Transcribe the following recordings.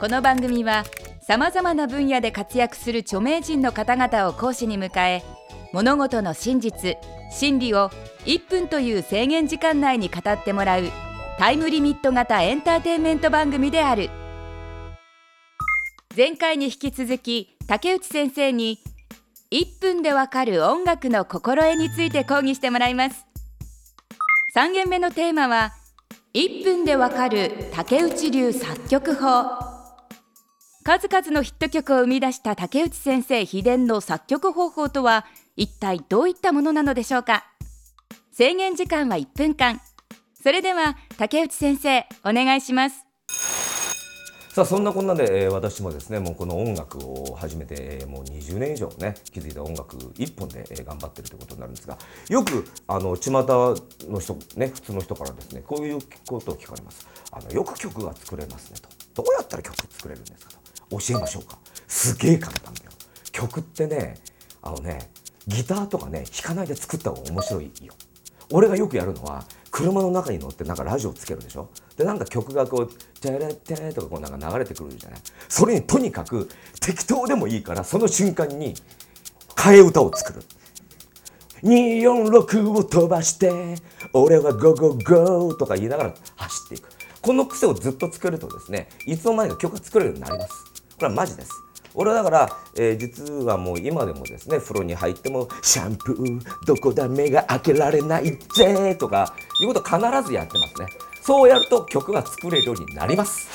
この番組はさまざまな分野で活躍する著名人の方々を講師に迎え物事の真実真理を1分という制限時間内に語ってもらうタイムリミット型エンターテインメント番組である。前回に引き続き竹内先生に1分でわかる音楽の心得について講義してもらいます。3限目のテーマは1分でわかる竹内流作曲法。数々のヒット曲を生み出した竹内先生秘伝の作曲方法とは一体どういったものなのでしょうか？制限時間は1分間。それでは竹内先生お願いします。さあそんなこんなで、えー、私もですねもうこの音楽を始めて、えー、もう20年以上ね気づいた音楽一本で、えー、頑張ってるということになるんですがよくあの巷の人ね普通の人からですねこういうことを聞かれます。あのよく曲が作れますねと。どうやったら曲作れるんですかと。教えましょうか。すげえ簡単だよ。曲ってねあのねギターとかね弾かないで作った方が面白いよ。俺がよくやるのは車の中に乗ってなんかラジオつけるでしょ？でなんか曲がこう「テレテレ」とかこうなんか流れてくるじゃない？それにとにかく適当でもいいからその瞬間に替え歌を作る。246を飛ばして俺はゴゴゴーとか言いながら走っていく。この癖をずっと作るとですねいつの間にか曲が作れるようになります。これはマジです。俺はだから、えー、実はもう今でもですね風呂に入っても「シャンプーどこだ目が開けられないぜ」とかいうこと必ずやってますね。そうやると曲が作れるようになります。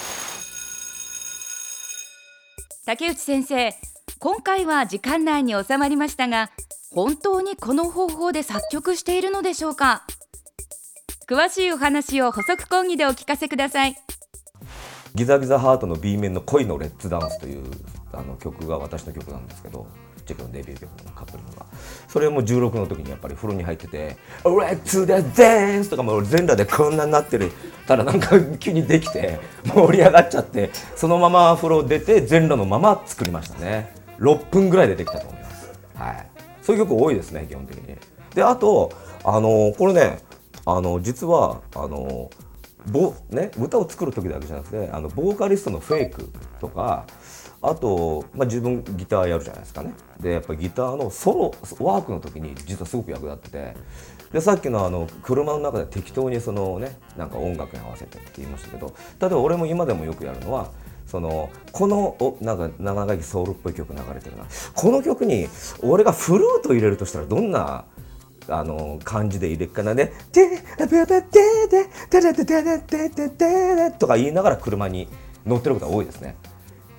竹内先生今回は時間内に収まりましたが本当にこの方法で作曲しているのでしょうか？詳しいお話を補足講義でお聞かせください。ギザギザハートの B 面の恋のレッツダンスというあの曲が私の曲なんですけどチェックのデビュー曲のカップリングが。それも16の時にやっぱり風呂に入ってて「レッツダンス!」とかも全裸でこんなになってる。ただなんか急にできて盛り上がっちゃってそのまま風呂出て全裸のまま作りましたね。6分ぐらいでできたと思います。はい。そういう曲多いですね基本的に。であとあのこれねあの実はあのボね、歌を作る時だけじゃなくてあのボーカリストのフェイクとかあと、まあ、自分ギターやるじゃないですかね。でやっぱギターのソロワークの時に実はすごく役立っててでさっきのあの車の中で適当にそのねなんか音楽に合わせてって言いましたけど例えば俺も今でもよくやるのはそのこのおなんか長生きソウルっぽい曲流れてるな。この曲に俺がフルート入れるとしたらどんなあの感じで入れっかなね「テレテレテテテレテテレテテテレ」とか言いながら車に乗ってることが多いですね。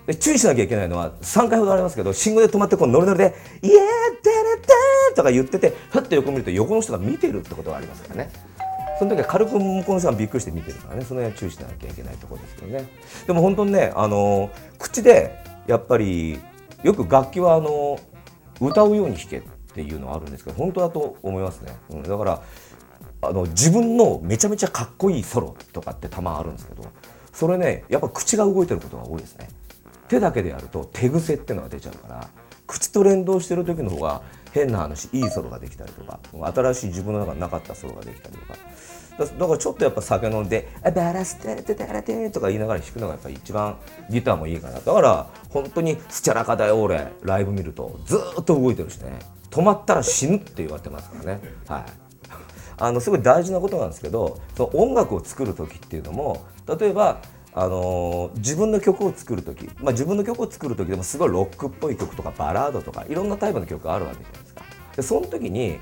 で注意しなきゃいけないのは3回ほどありますけど信号で止まってこうノリノリで「イエーテレテとか言っててふっと横見ると横の人が見てるってことがありますからね。その時は軽く向こうの人がびっくりして見てるからねその辺は注意しなきゃいけないところですけどねでも本当にねあの口でやっぱりよく楽器はあの歌うように弾けってていうのはあるんですけど本当だと思いますね、うん、だからあの自分のめちゃめちゃかっこいいソロとかってたまあるんですけどそれねやっぱ口が動いてることが多いですね。手だけでやると手癖ってのが出ちゃうから口と連動してる時の方が変な話いいソロができたりとか新しい自分の中になかったソロができたりとか。だからちょっとやっぱ酒飲んで「バラステテテテテ」とか言いながら弾くのがやっぱり一番ギターもいいかな。だから本当にスチャラカだよ俺。ライブ見るとずっと動いてるしね。止まったら死ぬって言われてますからねはいあのすごい大事なことなんですけどその音楽を作る時っていうのも例えばあのー、自分の曲を作る時、まあ、自分の曲を作る時でもすごいロックっぽい曲とかバラードとかいろんなタイプの曲があるわけじゃないですか。でその時に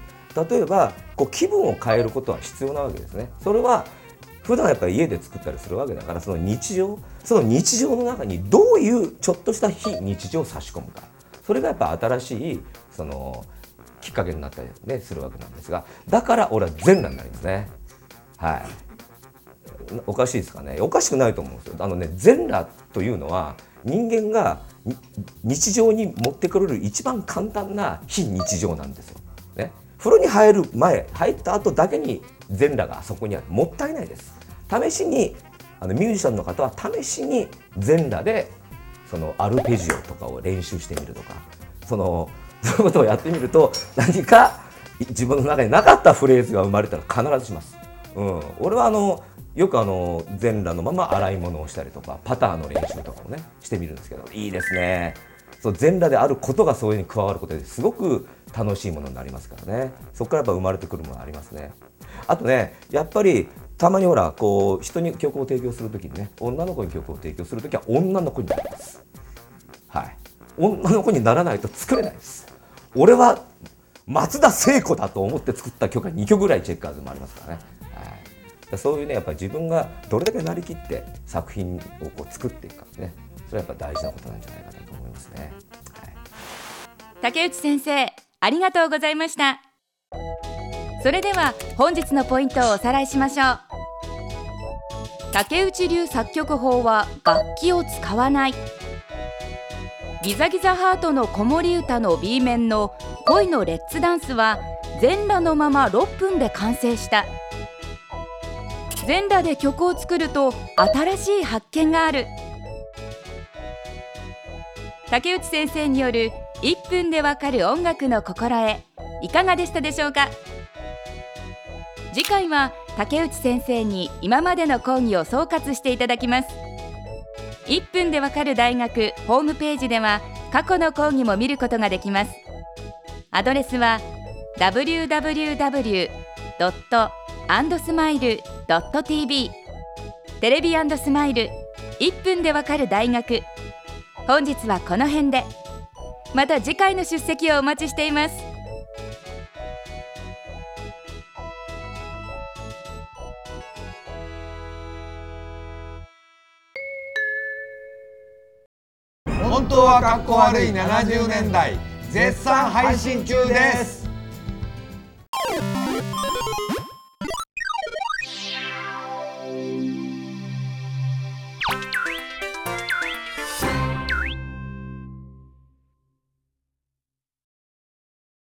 例えばこう気分を変えることは必要なわけですね。それは普段やっぱり家で作ったりするわけだからその日常その日常の中にどういうちょっとした非日常を差し込むかそれがやっぱ新しいそのっかけになったり、ね、するわけなんですがだから俺は全裸になりますね。はい。おかしいですかね。おかしくないと思うんですよ。あのね全裸というのは人間が日常に持ってくれる一番簡単な非日常なんですよ、ね、風呂に入る前入った後だけに全裸があそこにあるもったいないです。試しにあのミュージシャンの方は試しに全裸でそのアルペジオとかを練習してみるとかそのそういうことをやってみると何か自分の中になかったフレーズが生まれたら必ずします。うん、俺はあのよくあの全裸のまま洗い物をしたりとかパターの練習とかもねしてみるんですけどいいですね。そう全裸であることがそういうふうに加わることですごく楽しいものになりますからね。そこからやっぱ生まれてくるものありますね。あとねやっぱりたまにほらこう人に曲を提供するときにね女の子に曲を提供するときは女の子になります。はい。女の子にならないと作れないです。俺は松田聖子だと思って作った曲が2曲ぐらいチェッカーズもありますからね、はい、そういうねやっぱり自分がどれだけなりきって作品をこう作っていくかね。それはやっぱ大事なことなんじゃないかなと思いますね、はい、竹内先生ありがとうございました。それでは本日のポイントをおさらいしましょう。竹内流作曲法は楽器を使わない。ギザギザハートの子守歌の B 面の恋のレッツダンスは全裸のまま6分で完成した。全裸で曲を作ると新しい発見がある。竹内先生による1分でわかる音楽の心得いかがでしたでしょうか？次回は竹内先生に今までの講義を総括していただきます。1分でわかる大学ホームページでは過去の講義も見ることができます。アドレスは www.andsmile.tv テレビスマイル1分でわかる大学。本日はこの辺で。また次回の出席をお待ちしています。本当はかっこ悪い70年代絶賛配信中です。